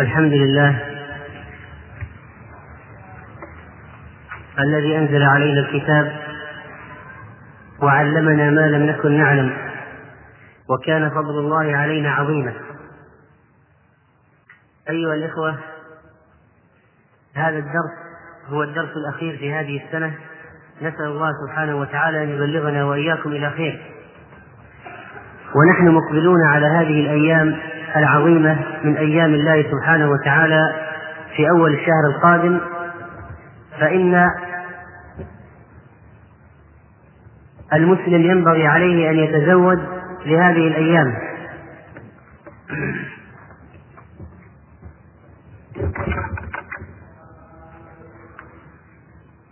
الحمد لله الذي أنزل علينا الكتاب وعلمنا ما لم نكن نعلم وكان فضل الله علينا عظيما. أيها الإخوة هذا الدرس هو الدرس الأخير في هذه السنة. نسأل الله سبحانه وتعالى أن يبلغنا وإياكم إلى خير. ونحن مقبلون على هذه الأيام العظيمة من أيام الله سبحانه وتعالى في أول الشهر القادم فإن المسلم ينبغي عليه أن يتزود لهذه الأيام.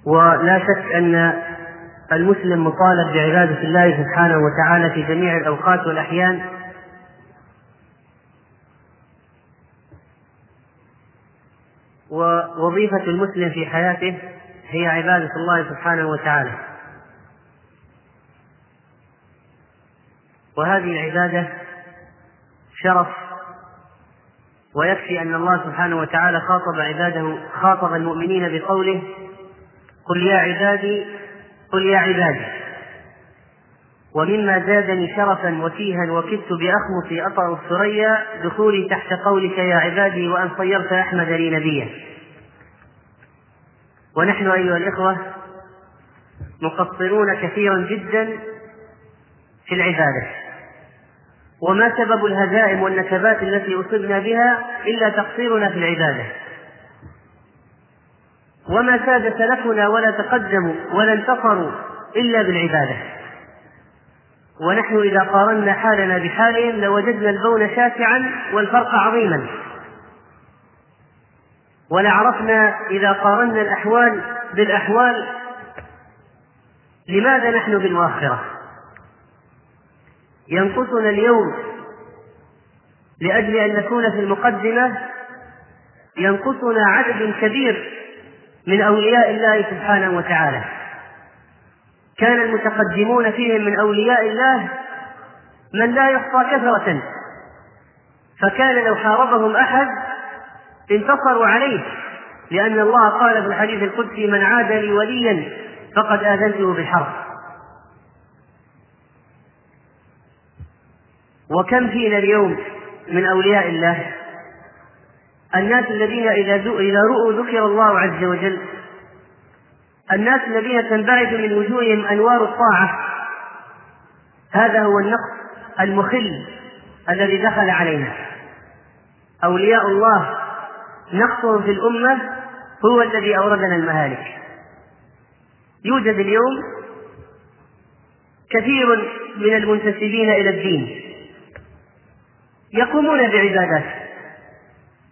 ولا شك أن المسلم مطالب بعبادة الله سبحانه وتعالى في جميع الأوقات والأحيان ووظيفة المسلم في حياته هي عبادة الله سبحانه وتعالى. وهذه العبادة شرف ويكفي أن الله سبحانه وتعالى خاطب عباده خاطب المؤمنين بقوله قل يا عبادي قل يا عبادي. ومما زادني شرفا وتيها وكدت بأخمصي أطأ الثريا دخولي تحت قولك يا عبادي وأن صيرت أحمد لي نبيا. ونحن أيها الإخوة مقصرون كثيرا جدا في العبادة. وما سبب الهزائم والنكبات التي أصبنا بها إلا تقصيرنا في العبادة. وما ساد سلفنا ولا تقدموا ولا انتصروا إلا بالعبادة. ونحن إذا قارنا حالنا بحالهم لوجدنا البون شاسعا والفرق عظيما. ولعرفنا إذا قارنا الأحوال بالأحوال لماذا نحن بالمؤخرة ينقصنا اليوم لأجل أن نكون في المقدمة ينقصنا عدد كبير من أولياء الله سبحانه وتعالى. كان المتقدمون فيهم من أولياء الله من لا يحصى كثرة. فكان لو حاربهم أحد انتصروا عليه لأن الله قال في الحديث القدسي من عاد لي وليا فقد آذنته بالحرب. وكم فينا اليوم من أولياء الله؟ الناس الذين إذا رؤوا ذكر الله عز وجل الناس الذين تنبعث من وجوههم أنوار الطاعة. هذا هو النقص المخل الذي دخل علينا. أولياء الله نقصهم في الأمة هو الذي أوردنا المهالك. يوجد اليوم كثير من المنتسبين إلى الدين. يقومون بعبادات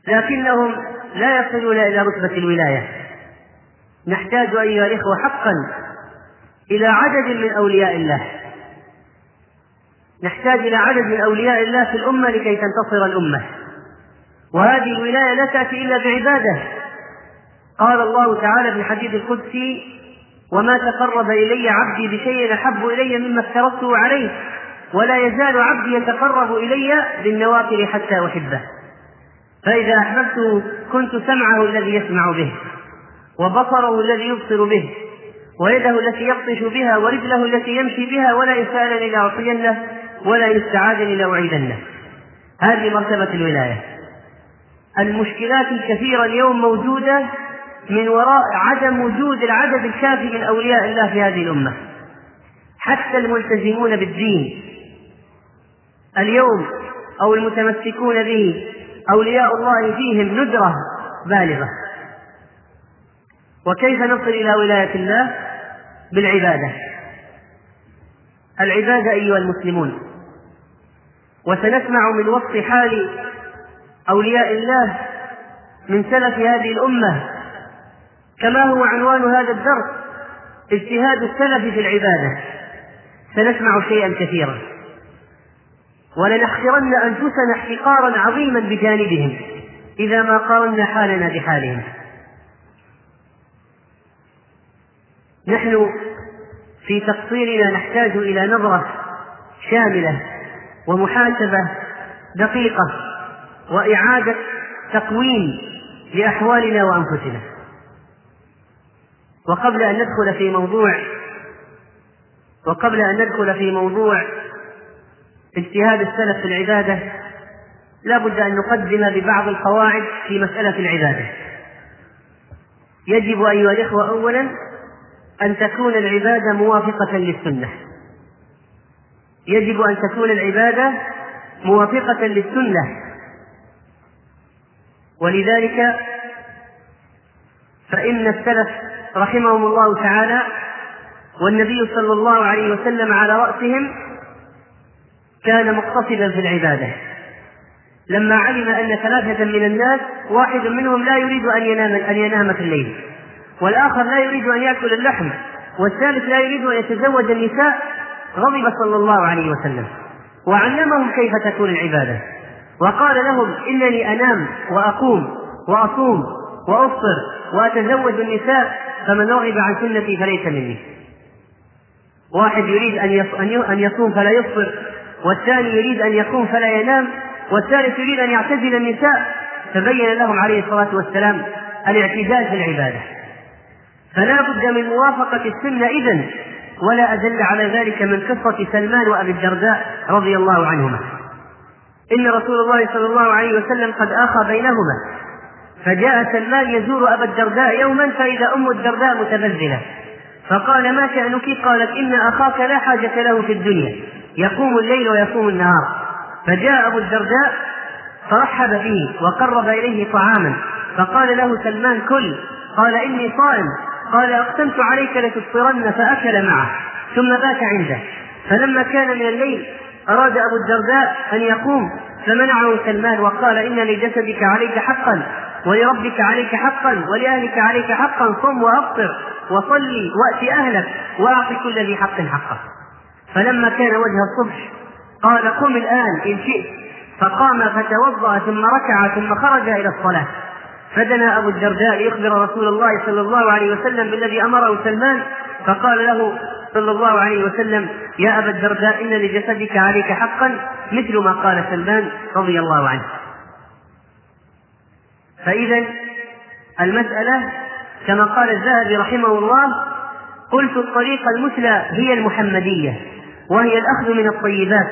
لكنهم لا يصلون إلى رتبة الولاية. نحتاج أيها الإخوة حقا إلى عدد من أولياء الله. نحتاج إلى عدد من أولياء الله في الأمة لكي تنتصر الأمة. وهذه الولاية لا تأتي إلا بعبادة. قال الله تعالى في الحديث القدسي وما تقرب إلي عبدي بشيء أحب إلي مما افترضته عليه ولا يزال عبدي يتقرب إلي بالنوافل حتى أحبه. فإذا أحببته كنت سمعه الذي يسمع به. وبصره الذي يبصر به ويده التي يبطش بها ورجله التي يمشي بها ولا يسألني لأعطينه ولا يستعاذني لأعيدنه. هذه مرتبة الولاية. المشكلات الكثيرة اليوم موجودة من وراء عدم وجود العدد الكافي من أولياء الله في هذه الأمة. حتى الملتزمون بالدين. اليوم أو المتمسكون به أولياء الله فيهم ندرة بالغة. وكيف نصل إلى ولاية الله بالعبادة؟ العبادة أيها المسلمون وسنسمع من وصف حال أولياء الله من سلف هذه الأمة كما هو عنوان هذا الدرس اجتهاد السلف في العبادة. سنسمع شيئا كثيرا. ولنحقرن أنفسنا احتقارا عظيما بجانبهم إذا ما قارنا حالنا بحالهم. نحن في تقصيرنا نحتاج إلى نظرة شاملة ومحاسبة دقيقة وإعادة تقويم لأحوالنا وأنفسنا. وقبل أن ندخل في موضوع وقبل أن ندخل في موضوع اجتهاد السلف في العبادة لا بد أن نقدم ببعض القواعد في مسألة العبادة. يجب أيها الإخوة أولا أن تكون العبادة موافقة للسنة. يجب أن تكون العبادة موافقة للسنة. ولذلك فإن السلف رحمهم الله تعالى والنبي صلى الله عليه وسلم على رأسهم كان مقتصدا في العبادة. لما علم أن ثلاثة من الناس واحد منهم لا يريد أن ينام أن ينام في الليل. والآخر لا يريد أن يأكل اللحم والثالث لا يريد أن يتزوج النساء غضب صلى الله عليه وسلم. وعلمهم كيف تكون العبادة. وقال لهم إنني أنام وأقوم وأصوم وأفطر وأتزوج النساء فمن رغب عن سنتي فليس مني. واحد يريد أن يصوم فلا يفطر والثاني يريد أن يقوم فلا ينام والثالث يريد أن يعتزل النساء. فبين لهم عليه الصلاة والسلام الاعتدال في العبادة. فلا بد من موافقة السنة إذن ولا أدل على ذلك من قصة سلمان وأبي الدرداء رضي الله عنهما. إن رسول الله صلى الله عليه وسلم قد آخى بينهما. فجاء سلمان يزور أبا الدرداء يوما فإذا أم الدرداء متبذلة. فقال ما شأنك؟ قالت إن أخاك لا حاجة له في الدنيا. يقوم الليل ويصوم النهار. فجاء أبو الدرداء فرحب به وقرب إليه طعاما. فقال له سلمان كل. قال إني صائم. قال أقسمت عليك لتفطرن فأكل معه ثم بات عنده. فلما كان من الليل أراد أبو الدرداء أن يقوم فمنعه سلمان وقال إن لجسدك عليك حقا ولربك عليك حقا ولأهلك عليك حقا صم وأفطر وصلي وأت أهلك وأعط كل ذي حق حقه. فلما كان وجه الصبح قال قم الآن إن شئت فقام فتوضأ ثم ركع ثم خرج إلى الصلاة. فدنا أبو الدرداء ليخبر رسول الله صلى الله عليه وسلم بالذي أمره سلمان فقال له صلى الله عليه وسلم يا أبا الدرداء إن لجسدك عليك حقا مثل ما قال سلمان رضي الله عنه. فإذا المسألة كما قال الذهبي رحمه الله قلت الطريقة المثلى هي المحمدية وهي الأخذ من الطيبات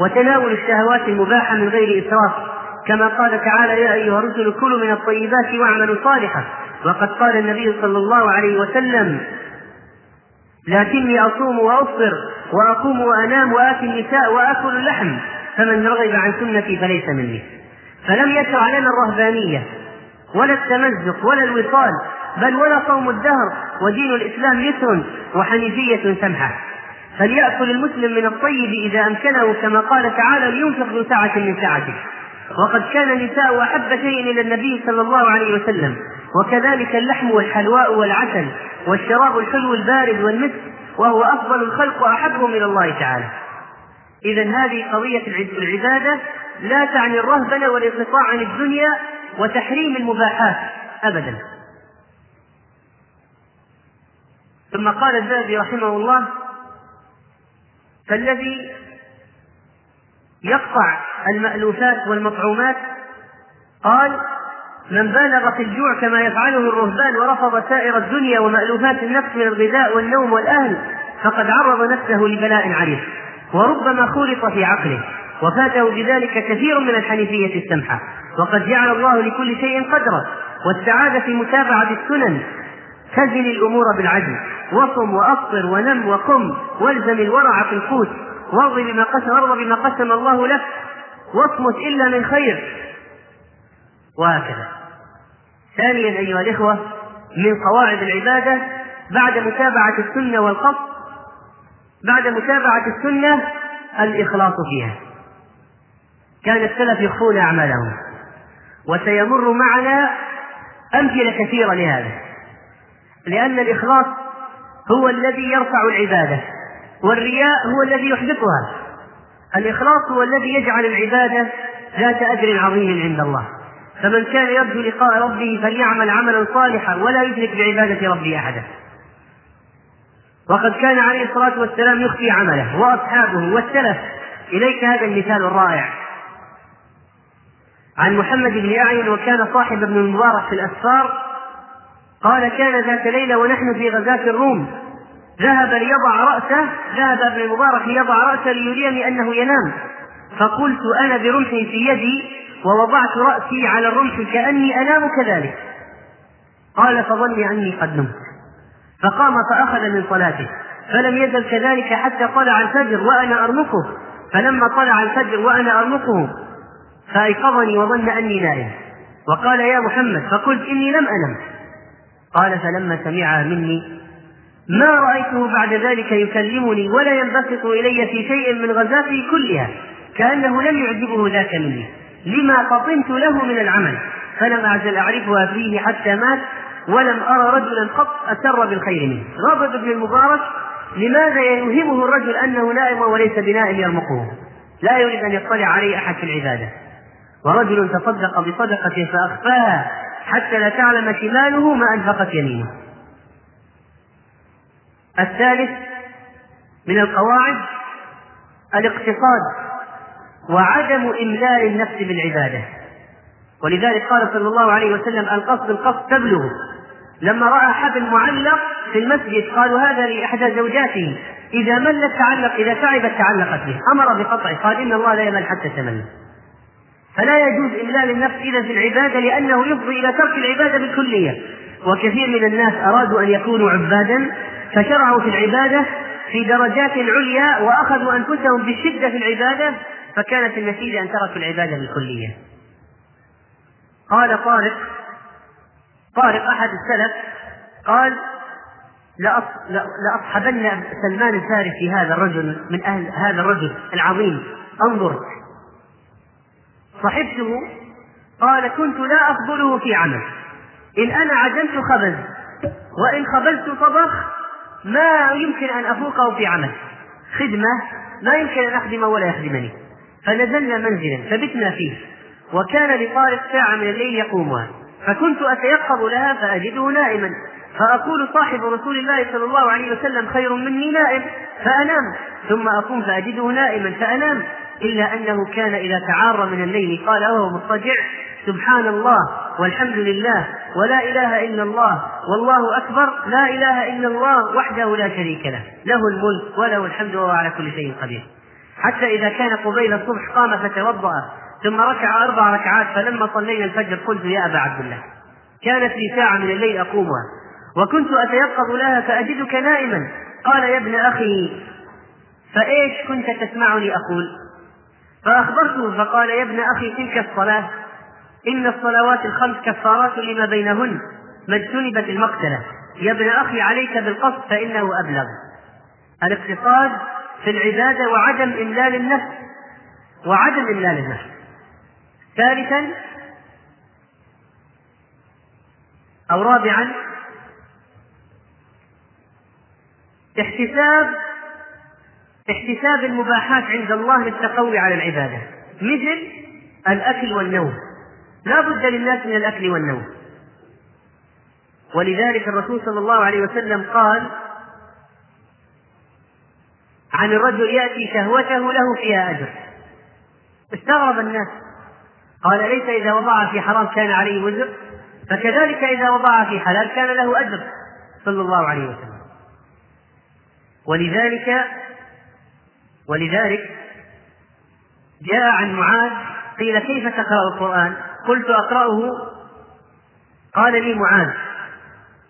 وتناول الشهوات المباحة من غير إسراف كما قال تعالى يا أيها الرسل كلوا من الطيبات واعملوا صالحا. وقد قال النبي صلى الله عليه وسلم لكني أصوم وأفطر وأقوم وأنام وآتي النساء وآكل اللحم فمن رغب عن سنتي فليس مني. فلم يشرع لنا الرهبانية ولا التمزق ولا الوصال بل ولا صوم الدهر ودين الإسلام يسر وحنيفية سمحة. فليأكل المسلم من الطيب إذا أمكنه كما قال تعالى لينفق ذو سعة من سعته وقد كان النساء أحب شيء إلى النبي صلى الله عليه وسلم وكذلك اللحم والحلواء والعسل والشراب الحلو البارد والمسك وهو أفضل الخلق وأحبهم إلى الله تعالى. إذا هذه قضية العبادة لا تعني الرهبنة والانقطاع عن الدنيا وتحريم المباحات أبدا. ثم قال الذهبي رحمه الله فالذي يقطع المألوفات والمطعومات؟ قال من بالغ في الجوع كما يفعله الرهبان ورفض سائر الدنيا ومألوفات النفس من الغذاء والنوم والأهل فقد عرض نفسه لبلاء عريض وربما خلط في عقله وفاته بذلك كثير من الحنيفية السمحة. وقد جعل الله لكل شيء قدرا والسعادة في متابعة السنن. خزن الأمور بالعدل وصم وأفطر ونم وقم والزم الورع في القوت وارض بما قسم بما قسم الله لك واصمت إلا من خير. وهكذا. ثانيا أيها الإخوة من قواعد العبادة بعد متابعة السنة والقصد بعد متابعة السنة الإخلاص فيها. كان السلف يخفون أعمالهم. وسيمر معنا أمثلة كثيرة لهذا. لأن الإخلاص هو الذي يرفع العبادة والرياء هو الذي يحبطها. الإخلاص هو الذي يجعل العبادة ذات أجر عظيم عند الله. فمن كان يرجو لقاء ربه فليعمل عملا صالحا ولا يشرك بعبادة ربه أحدا. وقد كان عليه الصلاة والسلام يخفي عمله وأصحابه والسلف. إليك هذا المثال الرائع. عن محمد بن أعين وكان صاحب ابن المبارك في الأسفار. قال كان ذات ليلة ونحن في غزاة الروم. ذهب ليضع رأسه ذهب ابن المبارك ليضع رأسه ليريني أنه ينام. فقلت أنا برمح في يدي ووضعت رأسي على الرمح كأني أنام كذلك. قال فظني أني قد نمت. فقام فأخذ من صلاته. فلم يزل كذلك حتى طلع الفجر وأنا أرمقه. فلما طلع الفجر وأنا أرمقه فأيقظني وظن أني نائم. وقال يا محمد فقلت إني لم أنم. قال فلما سمعها مني ما رأيته بعد ذلك يكلمني ولا ينبسط إلي في شيء من غزاته كلها كأنه لم يعجبه ذاك مني. لما فطنت له من العمل فلم أعزل أعرفها فيه حتى مات ولم أرى رجلا قط أسر بالخير منه. غضب ابن المبارك لماذا يوهمه الرجل أنه نائم وليس بنائم يرمقه؟ لا يريد أن يطلع عليه أحد في العبادة. ورجل تصدق بصدقة فأخفاها حتى لا تعلم شماله ما أنفقت يمينه. الثالث من القواعد الاقتصاد وعدم إملال النفس بالعبادة. ولذلك قال صلى الله عليه وسلم القصد القصد تبلغ. لما رأى حبل معلق في المسجد قالوا هذا لإحدى زوجاته. إذا ملت تعلق إذا تعبت تعلقت به. أمر بقطعه قال إن الله لا يمل حتى تمل. فلا يجوز إملال النفس إذا في العبادة لأنه يفضي إلى ترك العبادة بالكلية وكثير من الناس أرادوا أن يكونوا عبادا فشرعوا في العبادة في درجات عليا وأخذوا أنفسهم بالشدة في العبادة فكانت النتيجة أن تركوا العبادة بالكلية قال طارق طارق أحد السلف قال لأصحبن سلمان الفارسي هذا الرجل من أهل هذا الرجل العظيم. انظر. صحبته قال كنت لا أقبله في عمل. إن أنا عجلت خبز وإن خبزت طبخ ما يمكن أن أفوقه في عمل. خدمة ما يمكن أن أخدمه ولا يخدمني. فنزلنا منزلا فبتنا فيه. وكان لطارق ساعة من الليل يقومها. فكنت أتيقظ لها فأجده نائما. فأقول صاحب رسول الله صلى الله عليه وسلم خير مني نائم فأنام. ثم أقوم فأجده نائما فأنام. إلا أنه كان إذا تعار من الليل قال وهو مضطجع سبحان الله والحمد لله ولا إله إلا الله والله أكبر لا إله إلا الله وحده لا شريك له له الملك وله الحمد وهو على كل شيء قدير حتى إذا كان قبيل الصبح قام فتوضأ ثم ركع أربع ركعات فلما صلينا الفجر قلت يا أبا عبد الله كانت لي ساعة من الليل أقومها وكنت أتيقظ لها فأجدك نائما قال يا ابن أخي فإيش كنت تسمعني أقول فأخبرته فقال يا ابن أخي تلك الصلاة إن الصلوات الخمس كفارات لما بينهن ما اجتنبت المقتلة. يا ابن أخي عليك بالقصد فإنه أبلغ. الاقتصاد في العبادة وعدم إملال النفس. وعدم إملال النفس. ثالثا أو رابعا احتساب احتساب المباحات عند الله للتقوي على العبادة. مثل الأكل والنوم. لا بد للناس من الأكل والنوم. ولذلك الرسول صلى الله عليه وسلم قال عن الرجل يأتي شهوته له فيها أجر. استغرب الناس. قال ليس إذا وضعها في حرام كان عليه وزر فكذلك إذا وضعها في حلال كان له أجر. صلى الله عليه وسلم. ولذلك ولذلك جاء عن معاذ قيل كيف تقرأ القرآن؟ قلت أقرأه. قال لي معاذ.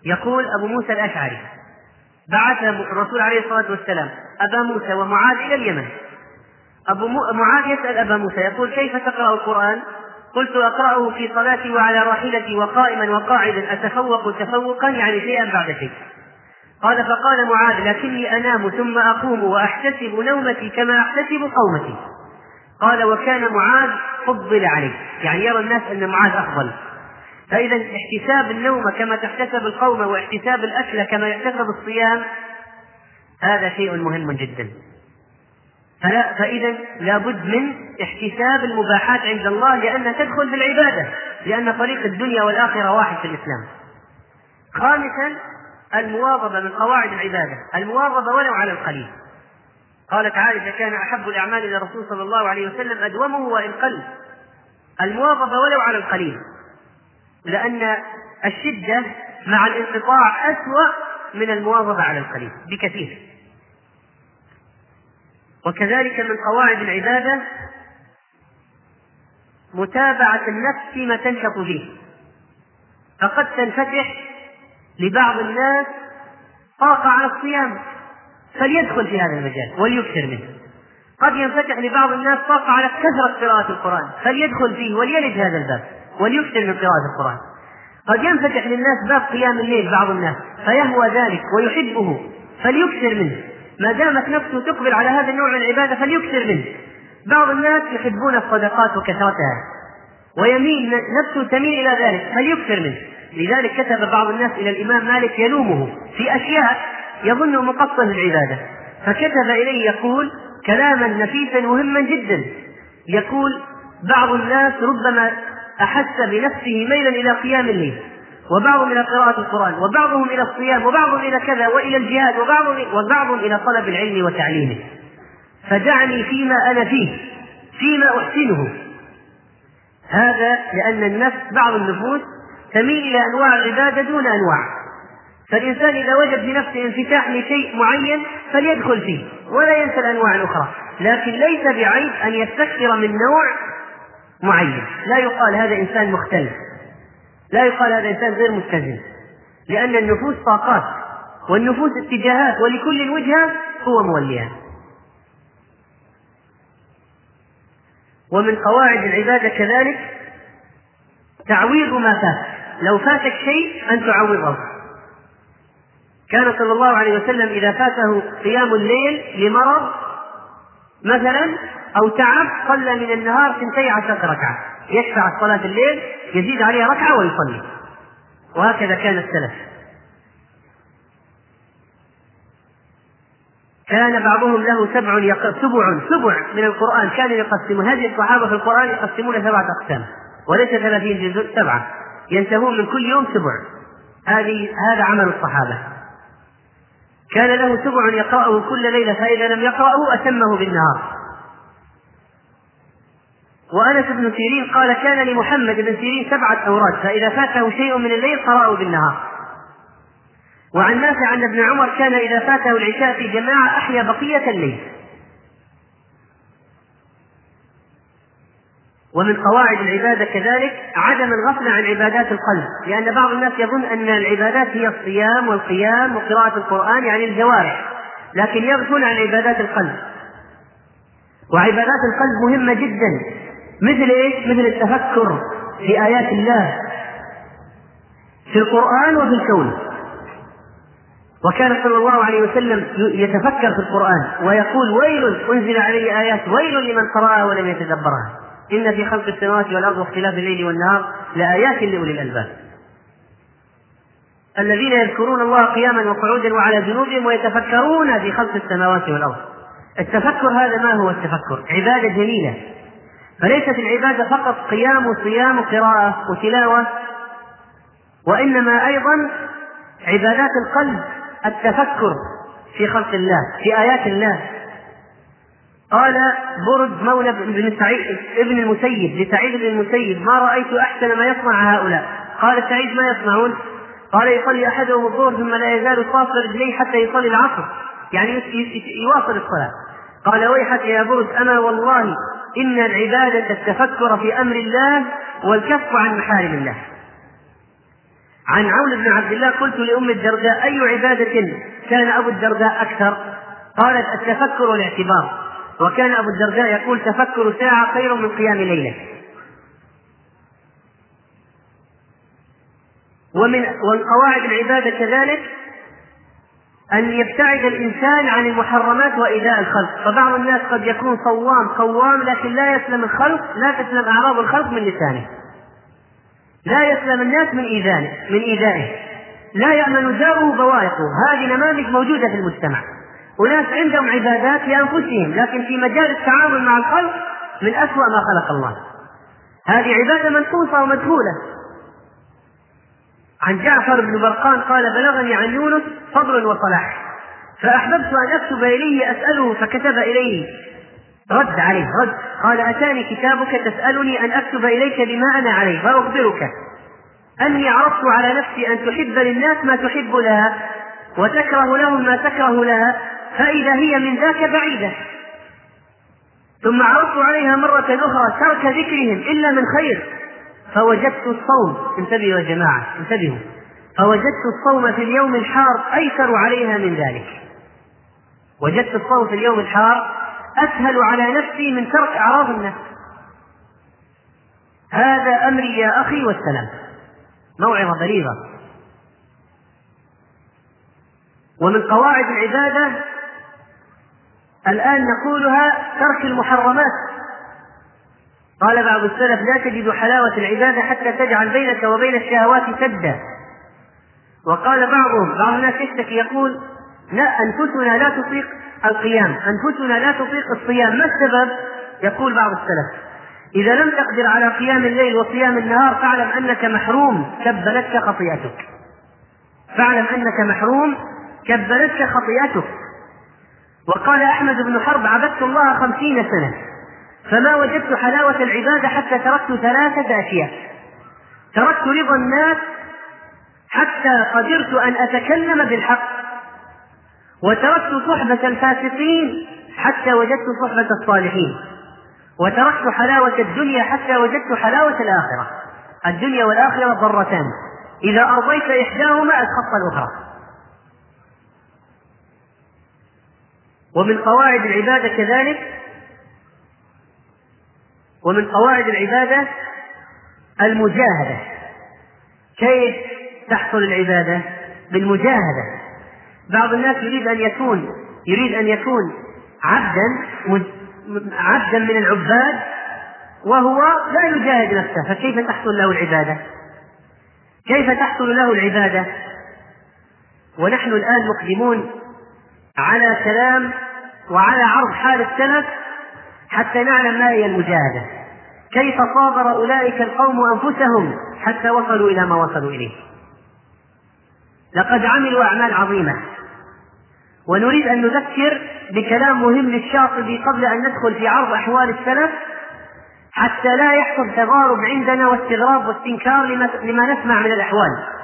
يقول أبو موسى الأشعري. بعث الرسول عليه الصلاة والسلام أبا موسى ومعاذ إلى اليمن. أبو معاذ يسأل أبا موسى يقول كيف تقرأ القرآن؟ قلت أقرأه في صلاتي وعلى راحلتي وقائما وقاعدا أتفوق تفوقا يعني شيئا بعد شيء. قال فقال معاذ لكني أنام ثم أقوم وأحتسب نومتي كما أحتسب قومتي قال وكان معاذ فضل عليه. يعني يرى الناس أن معاذ أفضل. فإذا احتساب النوم كما تحتسب القوم واحتساب الأكل كما يحتسب الصيام هذا شيء مهم جدا. فلا فإذا لابد من احتساب المباحات عند الله لأنها تدخل في العبادة لأن طريق الدنيا والآخرة واحد في الإسلام. خامسا المواظبة من قواعد العبادة. المواظبة ولو على القليل. قال تعالى إذا كان أحب الأعمال إلى الرسول صلى الله عليه وسلم أدومه وإن قل. المواظبة ولو على القليل. لأن الشدة مع الانقطاع أسوأ من المواظبة على القليل بكثير. وكذلك من قواعد العبادة متابعة النفس فيما تنشط فيه فقد تنفتح لبعض الناس طاقة على الصيام. فليدخل في هذا المجال وليكثر منه. قد ينفتح لبعض الناس طاقة على كثرة قراءة القرآن. فليدخل فيه وليلج هذا الباب وليكثر من قراءة القرآن. قد ينفتح للناس باب قيام الليل بعض الناس فيهوى ذلك ويحبه فليكثر منه. ما دامت نفسه تقبل على هذا النوع من العبادة فليكثر منه. بعض الناس يحبون الصدقات وكثرتها ويميل نفسه تميل إلى ذلك فليكثر منه. لذلك كتب بعض الناس إلى الإمام مالك يلومه في أشياء يظنه مقصا للعبادة فكتب إليه يقول كلاما نفيسا مهما جدا. يقول بعض الناس ربما أحس بنفسه ميلا إلى قيام الليل وبعضهم إلى قراءة القرآن وبعضهم إلى الصيام وبعضهم إلى كذا وإلى الجهاد وبعضهم وبعضهم إلى طلب العلم وتعليمه. فدعني فيما أنا فيه فيما أحسنه. هذا لأن النفس بعض النفوس تميل إلى أنواع العبادة دون أنواع. فالإنسان إذا وجد في نفسه انفتاح لشيء معين فليدخل فيه ولا ينسى الأنواع الأخرى لكن ليس بعيب أن يستكثر من نوع معين. لا يقال هذا إنسان مختلف لا يقال هذا إنسان غير متزن لأن النفوس طاقات والنفوس اتجاهات ولكل وجهة هو موليها. ومن قواعد العبادة كذلك تعويض ما فات. لو فاتك شيء أن تعوضه. كان صلى الله عليه وسلم إذا فاته قيام الليل لمرض مثلا أو تعب صلى من النهار ثنتي عشرة ركعة. يشفع صلاة الليل يزيد عليها ركعة ويصلي. وهكذا كان السلف. كان بعضهم له سبع. سبع سبع من القرآن كانوا يقسمون. هذه الصحابة في القرآن يقسمون سبعة أقسام وليس ثلاثين جزء سبعة. ينتهون من كل يوم سبع. هذه هذا عمل الصحابة. كان له سبع يقرأه كل ليلة فإذا لم يقرأه أتمه بالنهار. وأنس بن سيرين قال كان لمحمد بن سيرين سبعة أوراد فإذا فاته شيء من الليل قرأه بالنهار. وعن نافع أن ابن عمر كان إذا فاته العشاء في جماعة أحيا بقية الليل. ومن قواعد العبادة كذلك عدم الغفلة عن عبادات القلب. لأن بعض الناس يظن أن العبادات هي الصيام والقيام وقراءة القرآن يعني الجوارح لكن يغفل عن عبادات القلب. وعبادات القلب مهمة جدا. مثل إيش؟ مثل التفكر في آيات الله في القرآن وفي الكون. وكان صلى الله عليه وسلم يتفكر في القرآن ويقول ويل أنزل علي آيات ويل لمن قرأها ولم يتدبرها. إن في خلق السماوات والأرض واختلاف الليل والنهار لآيات لأولي الألباب. الذين يذكرون الله قياما وقعودا وعلى جنوبهم ويتفكرون في خلق السماوات والأرض. التفكر هذا ما هو التفكر؟ عبادة جميلة فليست العبادة فقط قيام وصيام وقراءة وتلاوة وإنما أيضا عبادات القلب التفكر في خلق الله في آيات الله. قال برد مولى بن سعيد ابن المسيب لسعيد بن المسيب ما رأيت أحسن ما يصنع هؤلاء؟ قال سعيد ما يصنعون؟ قال يصلي أحدهم الظهر ثم لا يزال صاف رجليه حتى يصلي العصر. يعني يواصل الصلاة. قال ويحك يا برد أنا والله إن العبادة التفكر في أمر الله والكف عن محارم الله. عن عون بن عبد الله قلت لأم الدرداء أي عبادة كان أبو الدرداء أكثر؟ قالت التفكر والاعتبار. وكان أبو الدرداء يقول تفكر ساعة خير من قيام ليلة ومن قواعد العبادة كذلك أن يبتعد الإنسان عن المحرمات وإيذاء الخلق، فبعض الناس قد يكون صوام قوام لكن لا يسلم الخلق، لا تسلم أعراض الخلق من لسانه. لا يسلم الناس من إيذانه، من إيذائه. لا يأمن جاره بوائقه، هذه نماذج موجودة في المجتمع. أناس عندهم عبادات لأنفسهم، لكن في مجال التعامل مع الخلق من أسوأ ما خلق الله. هذه عبادة منقوصة ومجهولة، عن جعفر بن برقان قال بلغني عن يونس فضل وصلاح. فأحببت أن أكتب إليه أسأله فكتب إليه. رد عليه رد. قال أتاني كتابك تسألني أن أكتب إليك بما أنا عليه فأخبرك أني عرضت على نفسي أن تحب للناس ما تحب لها وتكره لهم ما تكره لها فإذا هي من ذاك بعيدة. ثم عرضت عليها مرة أخرى ترك ذكرهم إلا من خير. فوجدت الصوم. انتبهوا يا جماعة انتبهوا. فوجدت الصوم في اليوم الحار أيسر عليها من ذلك. وجدت الصوم في اليوم الحار أسهل على نفسي من ترك أعراض النفس. هذا أمري يا أخي والسلام. موعظة بليغة. ومن قواعد العبادة الآن نقولها ترك المحرمات. قال بعض السلف لا تجد حلاوة العبادة حتى تجعل بينك وبين الشهوات سدا. وقال بعضهم بعض الناس يشتكي يقول لا أنفسنا لا تطيق القيام أنفسنا لا تطيق الصيام. ما السبب؟ يقول بعض السلف إذا لم تقدر على قيام الليل وصيام النهار فاعلم أنك محروم كبلتك خطيئتك. فاعلم أنك محروم كبلتك خطيئتك. وقال أحمد بن حرب عبدت الله خمسين سنة فما وجدت حلاوة العبادة حتى تركت ثلاثة أشياء تركت رضا الناس حتى قدرت أن أتكلم بالحق. وتركت صحبة الفاسقين حتى وجدت صحبة الصالحين. وتركت حلاوة الدنيا حتى وجدت حلاوة الآخرة. الدنيا والآخرة ضرتان. إذا أرضيت إحداهما أسخطت الأخرى. ومن قواعد العبادة كذلك ومن قواعد العبادة المجاهدة. كيف تحصل العبادة؟ بالمجاهدة. بعض الناس يريد أن يكون يريد أن يكون عبدا عبدا من العباد وهو لا يجاهد نفسه. فكيف تحصل له العبادة؟ كيف تحصل له العبادة؟ ونحن الآن مقدمون على كلام وعلى عرض حال السلف حتى نعلم ما هي المجاهدة كيف صابر أولئك القوم أنفسهم حتى وصلوا إلى ما وصلوا إليه. لقد عملوا أعمال عظيمة. ونريد أن نذكر بكلام مهم للشاطبي قبل أن ندخل في عرض أحوال السلف حتى لا يحصل تضارب عندنا واستغراب واستنكار لما, نسمع من الأحوال.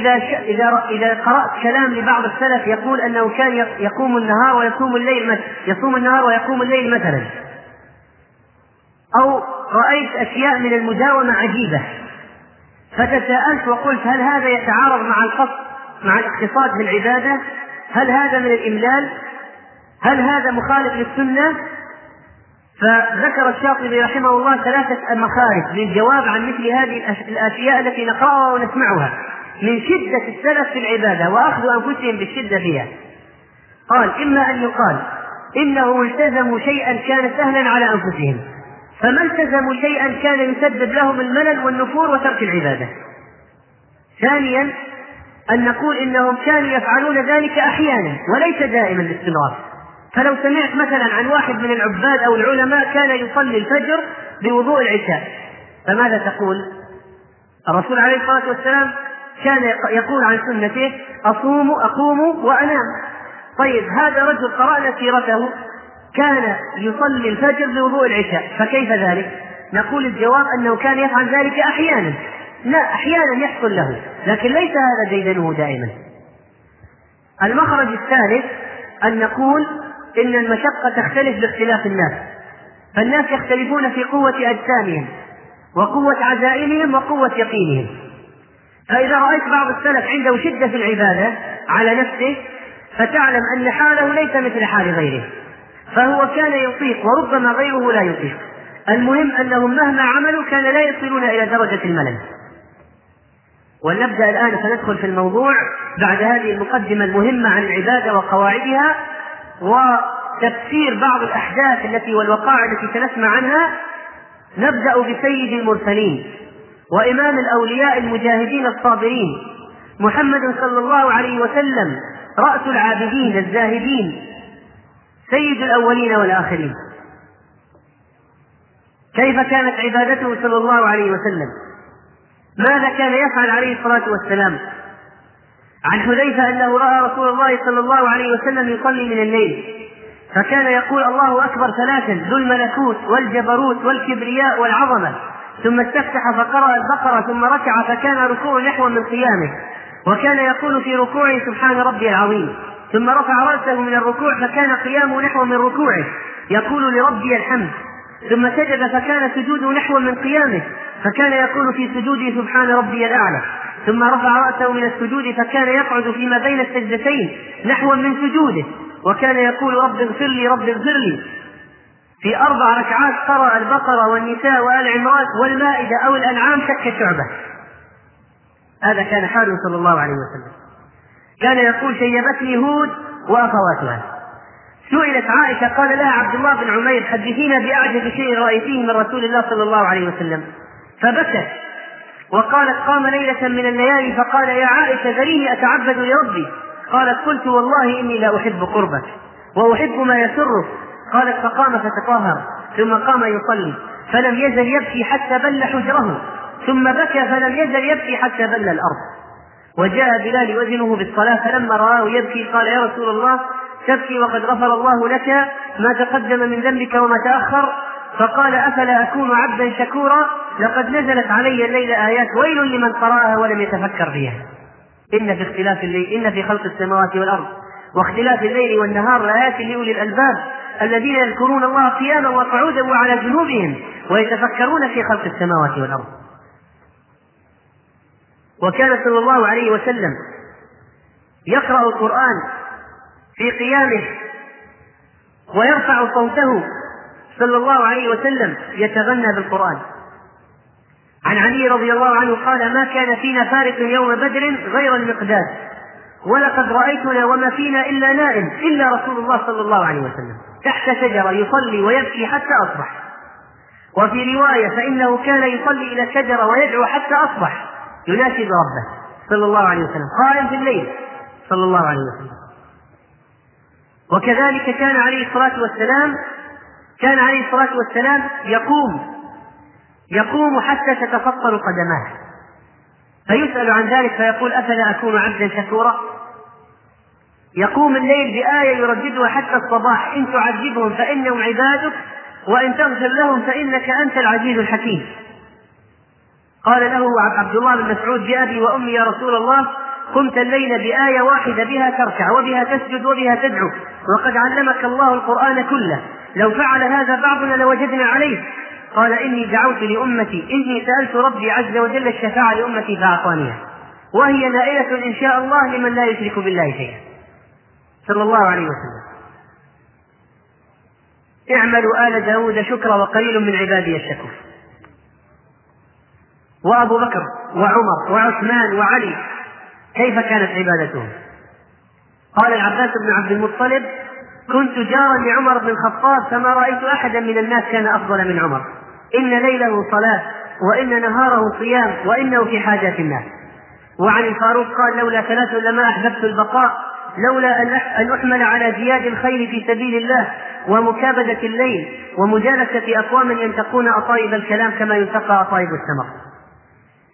إذا ش... إذا إذا قرأت كلام لبعض السلف يقول أنه كان يقوم النهار ويصوم الليل مثلا يصوم النهار ويقوم الليل مثلا. أو رأيت أشياء من المداومة عجيبة. فتساءلت وقلت هل هذا يتعارض مع القصد مع الاقتصاد في العبادة؟ هل هذا من الإملال؟ هل هذا مخالف للسنة؟ فذكر الشاطبي رحمه الله ثلاثة مخارج للجواب عن مثل هذه الأشياء التي نقرأها ونسمعها. من شدة السلف في العبادة وأخذ أنفسهم بالشدة فيها. قال إما أن يقال إنهم التزموا شيئا كان سهلا على أنفسهم فما التزموا شيئا كان يسبب لهم الملل والنفور وترك العبادة. ثانيا أن نقول إنهم كانوا يفعلون ذلك أحيانا وليس دائما الاستمرار فلو سمعت مثلا عن واحد من العباد أو العلماء كان يصلي الفجر بوضوء العشاء فماذا تقول؟ الرسول عليه الصلاة والسلام كان يقول عن سنته أصوم أقوم وأنام. طيب هذا رجل قرأنا سيرته كان يصلي الفجر بوضوء العشاء فكيف ذلك؟ نقول الجواب أنه كان يفعل ذلك أحيانا. لا أحيانا يحصل له لكن ليس هذا ديدنه دائما. المخرج الثالث أن نقول إن المشقة تختلف باختلاف الناس فالناس يختلفون في قوة أجسامهم وقوة عزائمهم وقوة يقينهم. فإذا رأيت بعض السلف عنده شدة في العبادة على نفسه فتعلم أن حاله ليس مثل حال غيره. فهو كان يطيق وربما غيره لا يطيق. المهم أنهم مهما عملوا كان لا يصلون إلى درجة الملل. ولنبدأ الآن سندخل في الموضوع بعد هذه المقدمة المهمة عن العبادة وقواعدها وتفسير بعض الأحداث التي والوقائع التي سنسمع عنها. نبدأ بسيد المرسلين. وإمام الأولياء المجاهدين الصابرين. محمد صلى الله عليه وسلم رأس العابدين الزاهدين سيد الأولين والآخرين. كيف كانت عبادته صلى الله عليه وسلم؟ ماذا كان يفعل عليه الصلاة والسلام؟ عن حذيفة أنه رأى رسول الله صلى الله عليه وسلم يصلي من الليل فكان يقول الله أكبر ثلاثا ذو الملكوت والجبروت والكبرياء والعظمة. ثم استفتح فقرأ البقرة ثم ركع فكان ركوع نحو من قيامه وكان يقول في ركوعه سبحان ربي العظيم. ثم رفع رأسه من الركوع فكان قيامه نحو من ركوعه يقول لربي الحمد. ثم سجد فكان سجوده نحو من قيامه فكان يقول في سجوده سبحان ربي الأعلى. ثم رفع رأسه من السجود فكان يقعد فيما بين السجدتين نحو من سجوده وكان يقول رب اغفر لي رب اغفر لي. في أربع ركعات قرأ البقرة والنساء وآل عمران والمائدة أو الأنعام شك شعبة. هذا كان حاله صلى الله عليه وسلم. كان يقول شيبتني هود وأخواتها. سئلت عائشة قال لها عبد الله بن عمير حدثينا بأعجب شيء رأيتيه من رسول الله صلى الله عليه وسلم. فبكت. وقالت قام ليلة من الليالي. فقال يا عائشة ذريني أتعبد لربي. قالت قلت والله إني لا أحب قربك وأحب ما يسرك قالت فقام فتطهر ثم قام يصلي فلم يزل يبكي حتى بل حجره ثم بكى فلم يزل يبكي حتى بل الأرض. وجاء بلال وزنه بالصلاة فلما رآه يبكي قال يا رسول الله تبكي وقد غفر الله لك ما تقدم من ذنبك وما تأخر. فقال أفلا أكون عبدا شكورا؟ لقد نزلت علي الليل آيات ويل لمن قرأها ولم يتفكر فيها إن في اختلاف الليل إن في خلق السماوات والأرض واختلاف الليل والنهار لآيات لأولي الألباب. الذين يذكرون الله قياما وقعودا وعلى جنوبهم ويتفكرون في خلق السماوات والأرض. وكان صلى الله عليه وسلم يقرأ القرآن في قيامه ويرفع صوته صلى الله عليه وسلم يتغنى بالقرآن. عن علي رضي الله عنه قال ما كان فينا فارق يوم بدر غير المقداد. ولقد رأيتنا وما فينا إلا نائم إلا رسول الله صلى الله عليه وسلم. تحت شجرة يصلي ويبكي حتى أصبح. وفي رواية فإنه كان يصلي إلى الشجرة ويدعو حتى أصبح. يناشد ربه صلى الله عليه وسلم قائم في الليل صلى الله عليه وسلم. وكذلك كان عليه الصلاة والسلام كان عليه الصلاة والسلام يقوم يقوم حتى تتفطر قدماه. فيسأل عن ذلك فيقول أفلا أكون عبدا شكورا؟ يقوم الليل بآية يرددها حتى الصباح إن تعذبهم فإنهم عبادك وإن تغفر لهم فإنك أنت العزيز الحكيم. قال له عبد الله بن مسعود بأبي وأمي يا رسول الله قمت الليل بآية واحدة بها تركع وبها تسجد وبها تدعو وقد علمك الله القرآن كله. لو فعل هذا بعضنا لوجدنا عليه. قال إني دعوت لأمتي إني سألت ربي عز وجل الشفاعة لأمتي فأعطانيها. وهي نائلة إن شاء الله لمن لا يشرك بالله شيئا. صلى الله عليه وسلم. اعملوا آل داود شكرا وقليل من عبادي الشكور. وأبو بكر وعمر وعثمان وعلي كيف كانت عبادتهم؟ قال العباس بن عبد المطلب كنت جارا لعمر بن الخطاب فما رأيت أحدا من الناس كان أفضل من عمر. إن ليله صلاة وإن نهاره صيام وإنه في حاجات الناس. وعن الفاروق قال لولا ثلاث لما أحببت البقاء لولا أن أحمل على زياد الخير في سبيل الله ومكابدة الليل ومجالسة أقوام ينتقون أطايب الكلام كما ينتقى أطايب السمر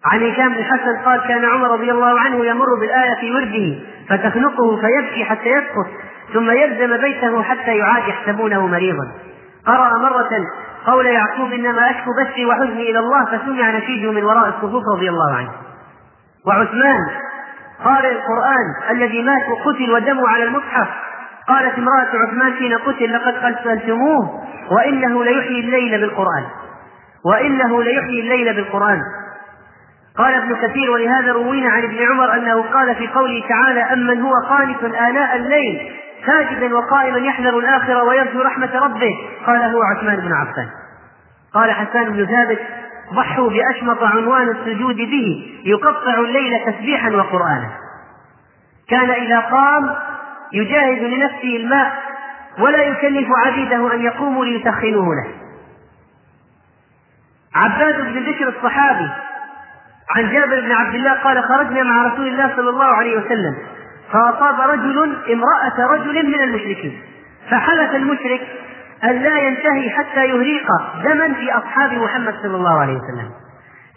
عن هشام بن حسن قال كان عمر رضي الله عنه يمر بالآية في ورده فتخنقه فيبكي حتى يسقط ثم يلزم بيته حتى يعاد يحسبونه مريضا. قرأ مرة قول يعقوب إنما أشكو بثي وحزني إلى الله فسمع نشيده من وراء الصفوف رضي الله عنه. وعثمان قارئ القرآن الذي مات وقتل ودمه على المصحف. قالت امرأة عثمان حين قتل لقد قتلتموه وإنه ليحيي الليل بالقرآن. وإنه ليحيي الليل بالقرآن. قال ابن كثير ولهذا روينا عن ابن عمر أنه قال في قوله تعالى أمن هو قانت آناء الليل. ساجدا وقائما يحذر الآخرة ويرجو رحمة ربه. قال هو عثمان بن عفان. قال حسان بن ثابت ضحوا بأشمط عنوان السجود به يقطع الليل تسبيحا وقرآنا. كان إذا قام يجاهد لنفسه الماء ولا يكلف عبيده أن يقوموا ليسخنوه له. عباد بن بشر الصحابي عن جابر بن عبد الله قال خرجنا مع رسول الله صلى الله عليه وسلم. فأصاب رجل امرأة رجل من المشركين. فحلف المشرك أن لا ينتهي حتى يهريق دما في أصحاب محمد صلى الله عليه وسلم.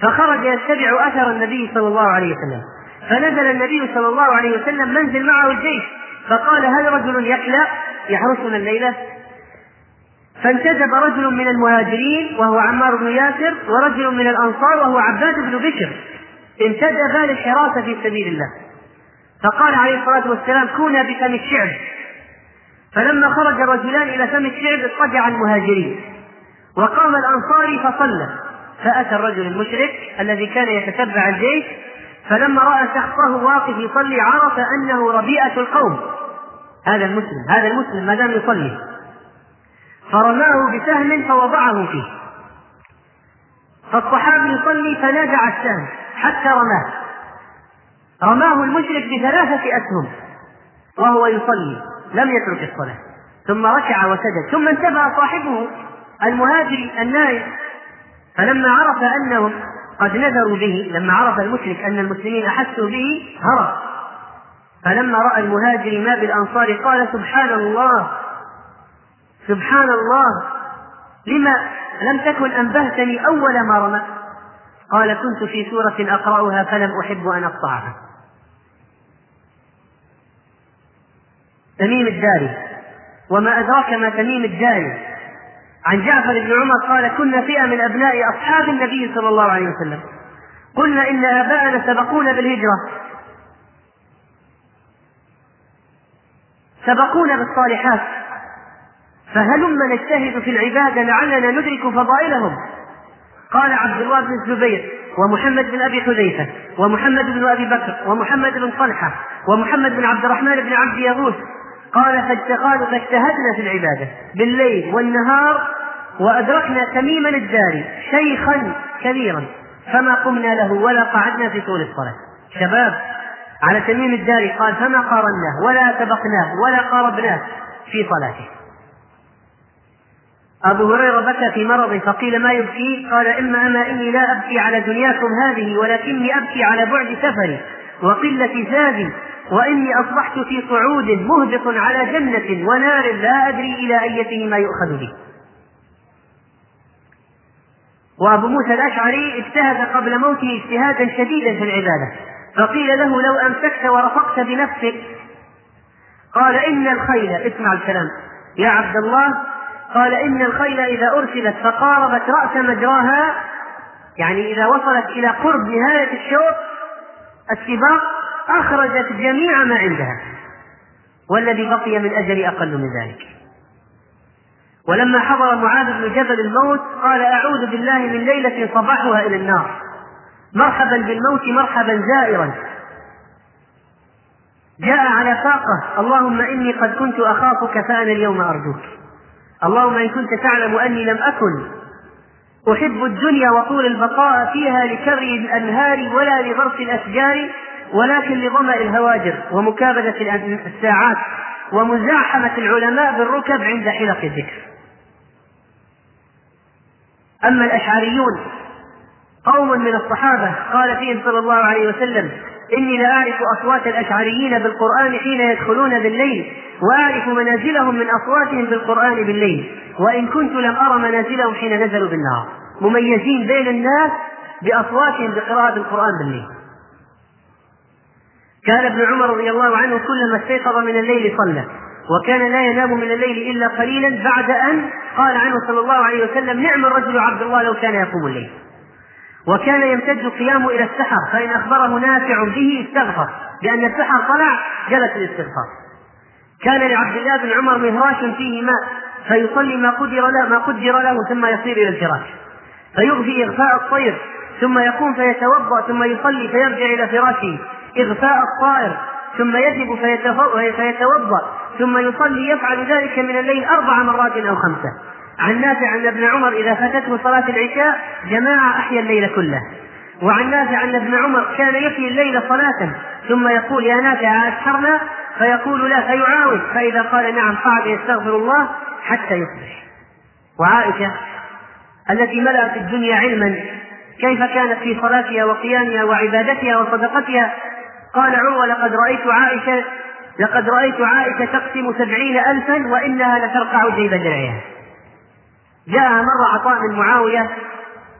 فخرج يتبع أثر النبي صلى الله عليه وسلم. فنزل النبي صلى الله عليه وسلم منزل معه الجيش. فقال هل رجل يكلى يحرسنا الليلة. فانتدب رجل من المهاجرين وهو عمار بن ياسر ورجل من الأنصار وهو عباد بن بشر. انتدبا للحراسة في سبيل الله. فقال عليه الصلاة والسلام كونا بفم الشعب. فلما خرج الرجلان إلى فم الشعب اضطجع المهاجرين. وقام الأنصاري فصلى. فأتى الرجل المشرك الذي كان يتتبع الجيش فلما رأى شخصه واقف يصلي عرف أنه ربيئة القوم. هذا المسلم هذا المسلم ما دام يصلي. فرماه بسهم فوضعه فيه. فالصحابي يصلي فنازع السهم حتى رماه. رماه المشرك بثلاثة أسهم وهو يصلي لم يترك الصلاة. ثم ركع وسجد ثم انتبه صاحبه المهاجر النائم فلما عرف أنهم قد نذروا به لما عرف المشرك أن المسلمين أحسوا به هرب. فلما رأى المهاجر ما بالأنصار قال سبحان الله! سبحان الله! لما لم تكن أنبهتني أول ما رمى؟ قال كنت في سورة أقرأها فلم أحب أن أقطعها. تميم الداري. وما أدراك ما تميم الداري. عن جعفر بن عمر قال كنا فئة من أبناء أصحاب النبي صلى الله عليه وسلم. قلنا إن آباءنا سبقونا بالهجرة. سبقونا بالصالحات. فهلم نجتهد في العبادة لعلنا ندرك فضائلهم. قال عبد الله بن الزبير ومحمد بن أبي حذيفة ومحمد بن أبي بكر ومحمد بن طلحة ومحمد بن عبد الرحمن بن عبد يغوث قال فاجتهدنا فاجتهدنا في العبادة بالليل والنهار وأدركنا تميما الداري شيخا كبيرا فما قمنا له ولا قعدنا في طول الصلاة. شباب على تميم الداري قال فما قارناه ولا سبقناه ولا قاربناه في صلاته. أبو هريرة بكى في مرض فقيل ما يبكي؟ قال إما أما إني لا أبكي على دنياكم هذه ولكني أبكي على بعد سفري وقلة زادي وإني أصبحت في صعود مهبط على جنة ونار لا أدري إلى أيتهما يؤخذ بي وأبو موسى الأشعري اجتهد قبل موته اجتهادا شديدا في العبادة فقيل له لو أمسكت ورفقت بنفسك قال إن الخيل اسمع الكلام يا عبد الله قال إن الخيل إذا أرسلت فقاربت رأس مجراها يعني إذا وصلت إلى قرب نهاية الشوط السباق أخرجت جميع ما عندها. والذي بقي من أجل أقل من ذلك. ولما حضر معاذ بن جبل الموت قال أعوذ بالله من ليلة صباحها إلى النار. مرحبا بالموت مرحبا زائرا. جاء على فاقة اللهم إني قد كنت أخافك فأنا اليوم أرجوك. اللهم إن كنت تعلم أني لم أكن أحب الدنيا وطول البقاء فيها لكري الأنهار ولا لغرس الأشجار ولكن لظمأ الهواجر ومكابدة الساعات ومزاحمة العلماء بالركب عند حلق الذكر. أما الأشعريون قوم من الصحابة قال فيهم صلى الله عليه وسلم إني لأعرف أصوات الأشعريين بالقرآن حين يدخلون بالليل وأعرف منازلهم من أصواتهم بالقرآن بالليل وإن كنت لم أرى منازلهم حين نزلوا بالنهار. مميزين بين الناس بأصواتهم بقراءة القرآن بالليل. كان ابن عمر رضي الله عنه كلما استيقظ من الليل صلى وكان لا ينام من الليل إلا قليلا بعد أن قال عنه صلى الله عليه وسلم نعم الرجل عبد الله لو كان يقوم الليل. وكان يمتد قيامه إلى السحر فإن أخبره نافع به استغفر لأن السحر طلع جلس الاستغفار. كان لعبد الله بن عمر مهراش فيه ماء فيصلي ما قدر له ما قدر له ثم يصير إلى الفراش. فيغفي إغفاء الطير ثم يقوم فيتوضأ ثم يصلي فيرجع إلى فراشه. إغفاء الطائر ثم يجب فيتوضأ ثم يصلي يفعل ذلك من الليل أربع مرات أو خمسة. عن نافع أن ابن عمر إذا فاتته صلاة العشاء جماعة أحيا الليل كله. وعن نافع أن ابن عمر كان يحيي الليل صلاة ثم يقول يا نافع أسحرنا؟ فيقول لا فيعاود فإذا قال نعم قعد يستغفر الله حتى يصبح. وعائشة التي ملأت الدنيا علما كيف كانت في صلاتها وقيامها وعبادتها وصدقتها؟ قال عروة لقد رأيت عائشة لقد رأيت عائشة تقسم سبعين ألفا وإنها لترقع جيب درعها جاءها مرة عطاء من معاوية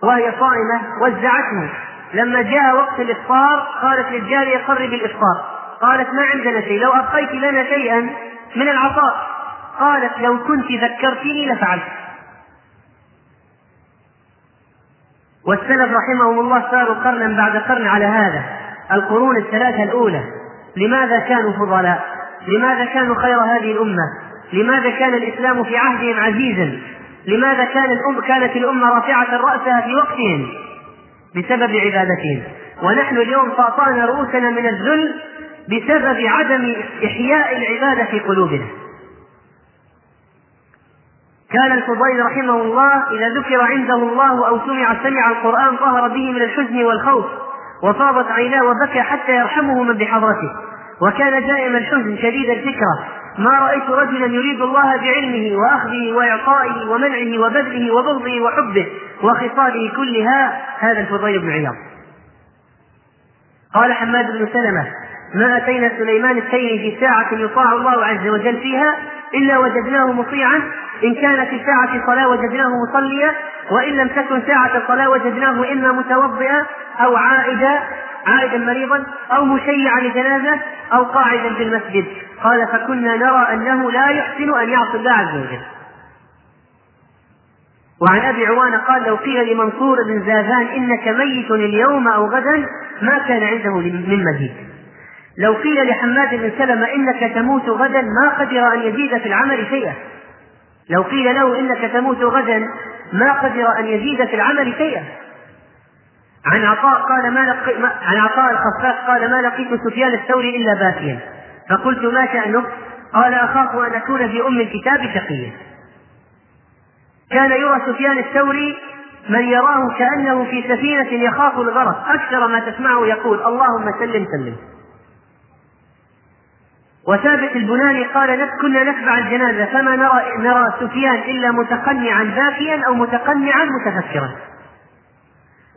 وهي صائمة وزعته. لما جاء وقت الإفطار قالت للجارية قرب الإفطار. قالت ما عندنا شيء لو أبقيت لنا شيئا من العطاء. قالت لو كنت ذكرتني لفعلت. والسلف رحمهم الله ساروا قرنا بعد قرن على هذا. القرون الثلاثة الأولى لماذا كانوا فضلاء؟ لماذا كانوا خير هذه الأمة؟ لماذا كان الإسلام في عهدهم عزيزا؟ لماذا كان الأم كانت الأمة رافعة رأسها في وقتهم؟ بسبب عبادتهم ونحن اليوم طاطانا رؤوسنا من الذل بسبب عدم إحياء العبادة في قلوبنا كان الفضيل رحمه الله إذا ذكر عنده الله أو سمع سمع القرآن ظهر به من الحزن والخوف وفاضت عيناه وبكى حتى يرحمه من بحضرته. وكان دائما الحزن شديد الفكرة. ما رأيت رجلا يريد الله بعلمه وأخذه وإعطائه ومنعه وبذله وبغضه وحبه وخصاله كلها. هذا الفضيل بن عياض. قال حماد بن سلمة ما أتينا سليمان التيمي في ساعة يطاع الله عز وجل فيها إلا وجدناه مطيعا. إن كان في ساعة صلاة وجدناه مصليا وإن لم تكن ساعة صلاة وجدناه إما متوضئا أو عائدا عائدا مريضا أو مشيعا لجنازة أو قاعدا في المسجد. قال فكنا نرى أنه لا يحسن أن يعصي الله عز وجل. وعن أبي عوانة قال لو قيل لمنصور بن زاذان إنك ميت اليوم أو غدا ما كان عنده من مزيد لو قيل لحماد بن سلمة إنك تموت غدا ما قدر أن يزيد في العمل شيئا. لو قيل له إنك تموت غدا ما قدر أن يزيد في العمل شيئا. عن عطاء قال ما لقي عن عطاء الخفاف قال ما لقيت سفيان الثوري إلا باكيا. فقلت ما شأنه قال أخاف أن أكون في أم الكتاب شقيا. كان يرى سفيان الثوري من يراه كأنه في سفينة يخاف الغرق. أكثر ما تسمعه يقول اللهم سلم سلم. وثابت البناني قال كنا نتبع الجنازة فما نرى نرى سفيان إلا متقنعا باكيا أو متقنعا متفكرا.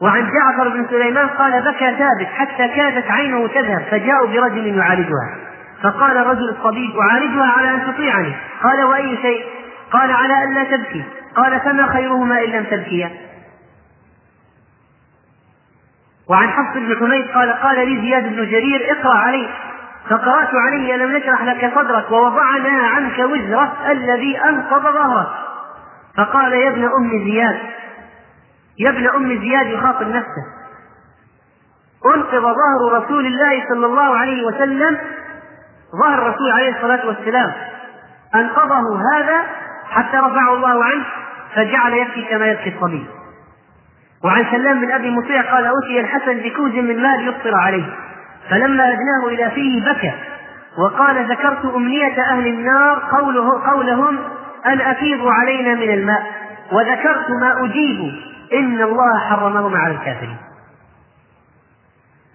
وعن جعفر بن سليمان قال بكى ثابت حتى كادت عينه تذهب فجاءوا برجل يعالجها. فقال الرجل الطبيب أعالجها على أن تطيعني. قال وأي شيء؟ قال على أن لا تبكي. قال فما خيرهما إن لم تبكيا؟ وعن حفص بن حميد قال قال لي زياد بن جرير اقرأ عليه فقرأت عليه ألم نشرح لك صدرك ووضعنا عنك وزرك الذي أنقض ظهرك. فقال يا ابن أم زياد يا ابن أم زياد يخاطب نفسه. أنقض ظهر رسول الله صلى الله عليه وسلم ظهر الرسول عليه الصلاة والسلام. أنقضه هذا حتى رفعه الله عنه فجعل يبكي كما يبكي الصبي. وعن سلام بن أبي مطيع قال أوتي الحسن بكوز من مال يفطر عليه. فلما أدناه إلى فيه بكى وقال ذكرت أمنية أهل النار قوله قولهم أن أفيضوا علينا من الماء وذكرت ما أجيب إن الله حرمهم على الكافرين.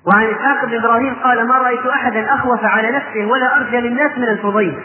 وعن إسحاق بن إبراهيم قال ما رأيت أحدا أخوف على نفسه ولا أرجى للناس من الفضيل.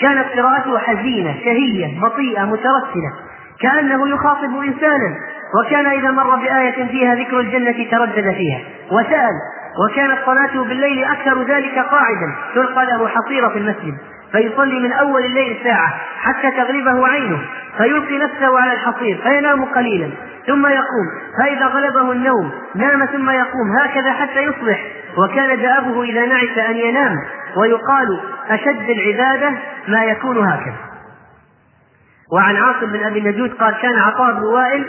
كانت قراءته حزينة شهية بطيئة مترسلة كأنه يخاطب إنسانا وكان إذا مر بآية فيها ذكر الجنة تردد فيها. وسأل وكانت صلاته بالليل أكثر ذلك قاعدا تلقى له حصيرة في المسجد فيصلي من أول الليل ساعة حتى تغلبه عينه فيلقي نفسه على الحصير فينام قليلا ثم يقوم فإذا غلبه النوم نام ثم يقوم هكذا حتى يصبح. وكان دأبه إذا نعس أن ينام ويقال أشد العبادة ما يكون هكذا. وعن عاصم بن أبي النجود قال كان عطاء بن وائل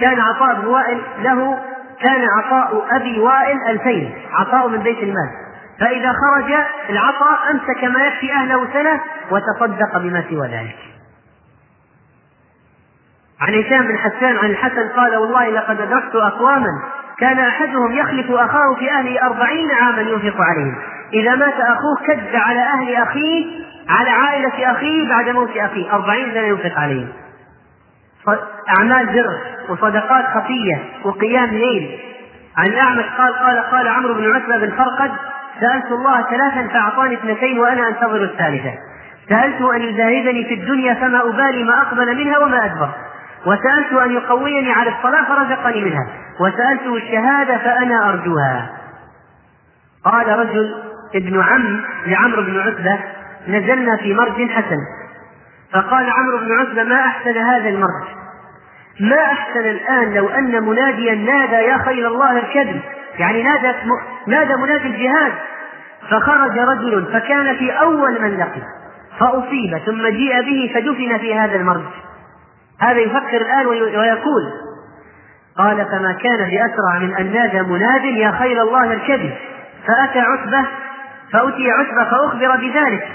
كان عطاء بن وائل له كان عطاء أبي وائل ألفين عطاء من بيت المال. فإذا خرج العطاء أمسك ما يكفي أهله سنة وتصدق بما سوى ذلك. عن هشام بن حسان عن الحسن قال والله لقد أدركت أقواما كان أحدهم يخلف أخاه في أهله أربعين عاما ينفق عليهم. إذا مات أخوه كد على أهل أخيه على عائلة أخيه بعد موت أخيه أربعين سنة ينفق عليهم. أعمال بر وصدقات خفية وقيام ليل. عن الأعمش قال قال قال عمرو بن عتبة بن فرقد سألت الله ثلاثا فأعطاني اثنتين وأنا أنتظر الثالثة. سألته أن يزاهدني في الدنيا فما أبالي ما أقبل منها وما أدبر. وسألت أن يقويني على الصلاة فرزقني منها. وسألته الشهادة فأنا أرجوها. قال رجل ابن عم لعمرو بن عتبة نزلنا في مرج حسن. فقال عمرو بن عتبة ما أحسن هذا المرج ما أحسن الآن لو أن مناديا نادى يا خير الله اركبي يعني نادى نادى منادي الجهاد. فخرج رجل فكان في أول من لقي. فأصيب ثم جيء به فدفن في هذا المرج هذا يفكر الآن ويقول قال فما كان بأسرع من أن نادى مناد يا خير الله اركبي فأتى عتبة فأتي عتبة فأخبر بذلك.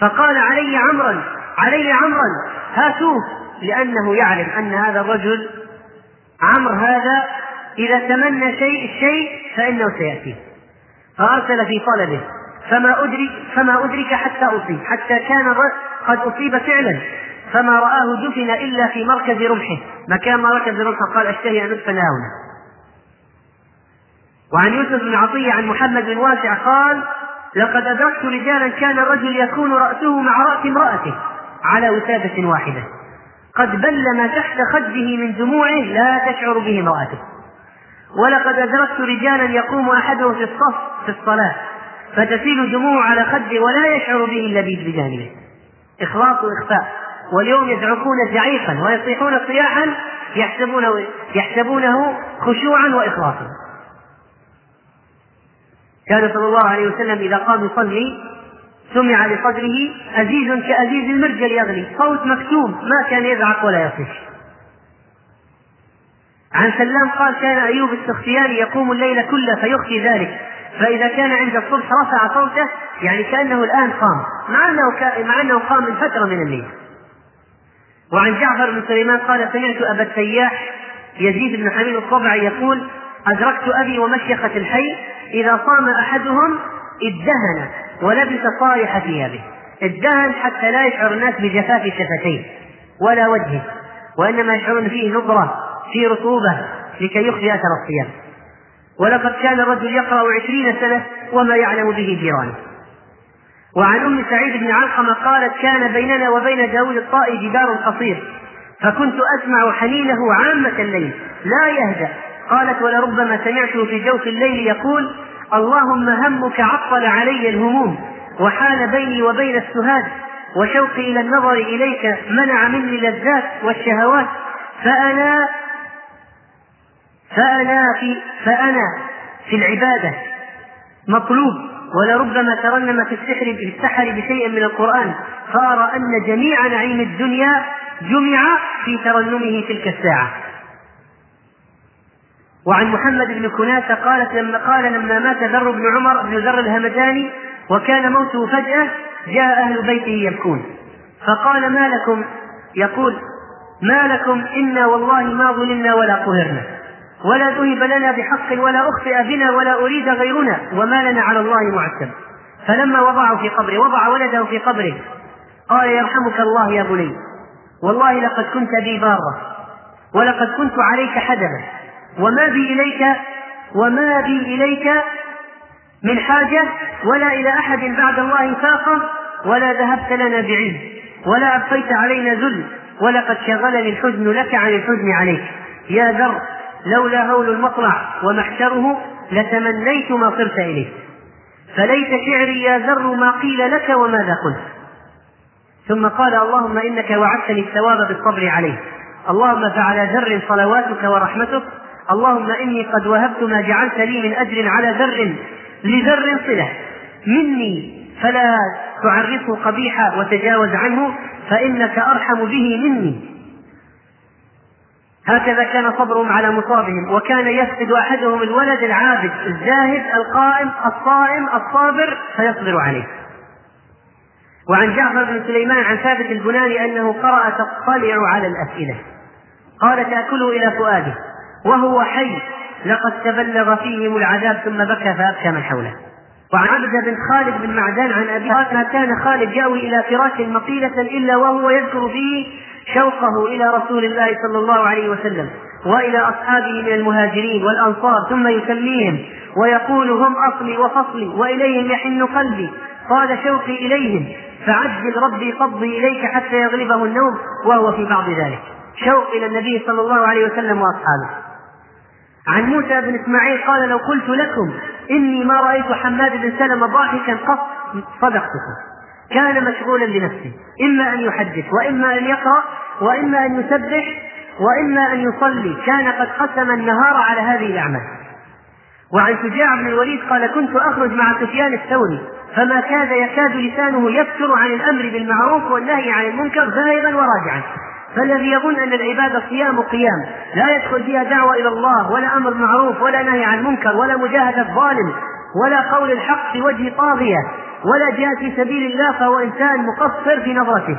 فقال علي عمرا علي عمرا هاتوه لأنه يعلم أن هذا الرجل عمرو هذا إذا تمنى شيء الشيء فإنه سيأتي. فأرسل في طلبه فما أدرك فما أدرك حتى أصيب حتى كان قد أصيب فعلا فما رآه دفن إلا في مركز رمحه. مكان ما ركز رمحه قال أشتهي أن أدفن هنا. وعن يوسف بن عطية عن محمد بن واسع قال لقد أدركت رجالا كان الرجل يكون رأسه مع رأس امرأته على وسادة واحدة. قد بل ما تحت خده من دموعه لا تشعر به امرأته. ولقد أدركت رجالا يقوم أحدهم في الصف في الصلاة فتسيل دموع على خده ولا يشعر به اللبيب بجانبه إخلاص وإخفاء. واليوم يزعقون زعيقا ويصيحون صياحا يحسبونه يحسبونه خشوعا وإخلاصا. كان صلى الله عليه وسلم إذا قام يصلي سمع لصدره أزيز كأزيز المرجل يغلي صوت مكتوم ما كان يزعق ولا يصيح عن سلام قال كان أيوب السختياني يقوم الليل كله فيخفي ذلك. فإذا كان عند الصبح رفع صوته يعني كأنه الآن قام مع أنه مع أنه قام من فترة من الليل. وعن جعفر بن سليمان قال سمعت أبا السياح يزيد بن حميد الطبعي يقول أدركت أبي ومشيخة الحي إذا صام أحدهم ادهن ولبس صالح ثيابه. ادهن حتى لا يشعر الناس بجفاف شفتيه ولا وجهه وإنما يشعرون فيه نضرة في رطوبة لكي يخفي أثر الصيام. ولقد كان الرجل يقرأ عشرين سنة وما يعلم به جيرانه. وعن أم سعيد بن علقمة قالت كان بيننا وبين داود الطائي جدار قصير فكنت أسمع حنينه عامة الليل لا يهدأ. قالت ولربما سمعته في جوف الليل يقول اللهم همك عطل علي الهموم وحال بيني وبين السهاد وشوقي إلى النظر إليك منع مني اللذات والشهوات فأنا فأنا في فأنا في العبادة مطلوب ولربما ترنم في السحر في السحر بشيء من القرآن فأرى أن جميع نعيم الدنيا جمع في ترنمه تلك الساعة وعن محمد بن كناسة قالت لما قال لما مات ذر بن عمر بن ذر الهمداني وكان موته فجأة جاء أهل بيته يبكون. فقال ما لكم؟ يقول ما لكم إنا والله ما ظلمنا ولا قهرنا. ولا ذهب لنا بحق ولا أخطئ بنا ولا أريد غيرنا وما لنا على الله معتب فلما وضعه في قبره وضع ولده في قبره قال يرحمك الله يا بني والله لقد كنت بي بارا ولقد كنت عليك حدبا. وما بي إليك وما بي إليك من حاجة ولا إلى أحد بعد الله فاقة ولا ذهبت لنا بعز ولا أبقيت علينا ذل ولقد شغلني الحزن لك عن الحزن عليك. يا ذر لولا هول المطلع ومحشره لتمنيت ما صرت إليه. فليت شعري يا ذر ما قيل لك وماذا قلت. ثم قال اللهم إنك وعدتني الثواب بالصبر عليه. اللهم فعلى ذر صلواتك ورحمتك اللهم إني قد وهبت ما جعلت لي من أجر على ذر لذر صلة. مني فلا تعرفه قبيحا وتجاوز عنه فإنك أرحم به مني. هكذا كان صبرهم على مصابهم وكان يفقد أحدهم الولد العابد الزاهد القائم الصائم الصابر فيصبر عليه. وعن جعفر بن سليمان عن ثابت البناني أنه قرأ تطلع على الأسئلة. قال تأكله إلى فؤاده. وهو حي. لقد تبلغ فيهم العذاب ثم بكى فأبكى من حوله. وعن عبد بن خالد بن معدان عن أبي ما كان خالد يأوي إلى فراش مقيلة إلا وهو يذكر فيه شوقه إلى رسول الله صلى الله عليه وسلم وإلى أصحابه من المهاجرين والأنصار ثم يسميهم ويقول هم أصلي وفصلي وإليهم يحن قلبي. قال شوقي إليهم فعجل ربي قبضي إليك حتى يغلبه النوم وهو في بعض ذلك. شوق إلى النبي صلى الله عليه وسلم وأصحابه. عن موسى بن إسماعيل قال لو قلت لكم إني ما رأيت حماد بن سلمة ضاحكا قط صدقتكم. كان مشغولا بنفسه. إما أن يحدث وإما أن يقرأ وإما أن يسبح وإما أن يصلي. كان قد قسم النهار على هذه الأعمال. وعن شجاع بن الوليد قال كنت أخرج مع سفيان الثوري فما كاد يكاد لسانه يفتر عن الأمر بالمعروف والنهي عن المنكر ذاهبا وراجعا. فالذي يظن أن العباده صيام قيام لا يدخل فيها دعوة إلى الله ولا أمر معروف ولا نهي عن منكر ولا مجاهدة ظالم ولا قول الحق في وجه طاغية ولا جهاد في سبيل الله فهو إنسان مقصر في نظرته.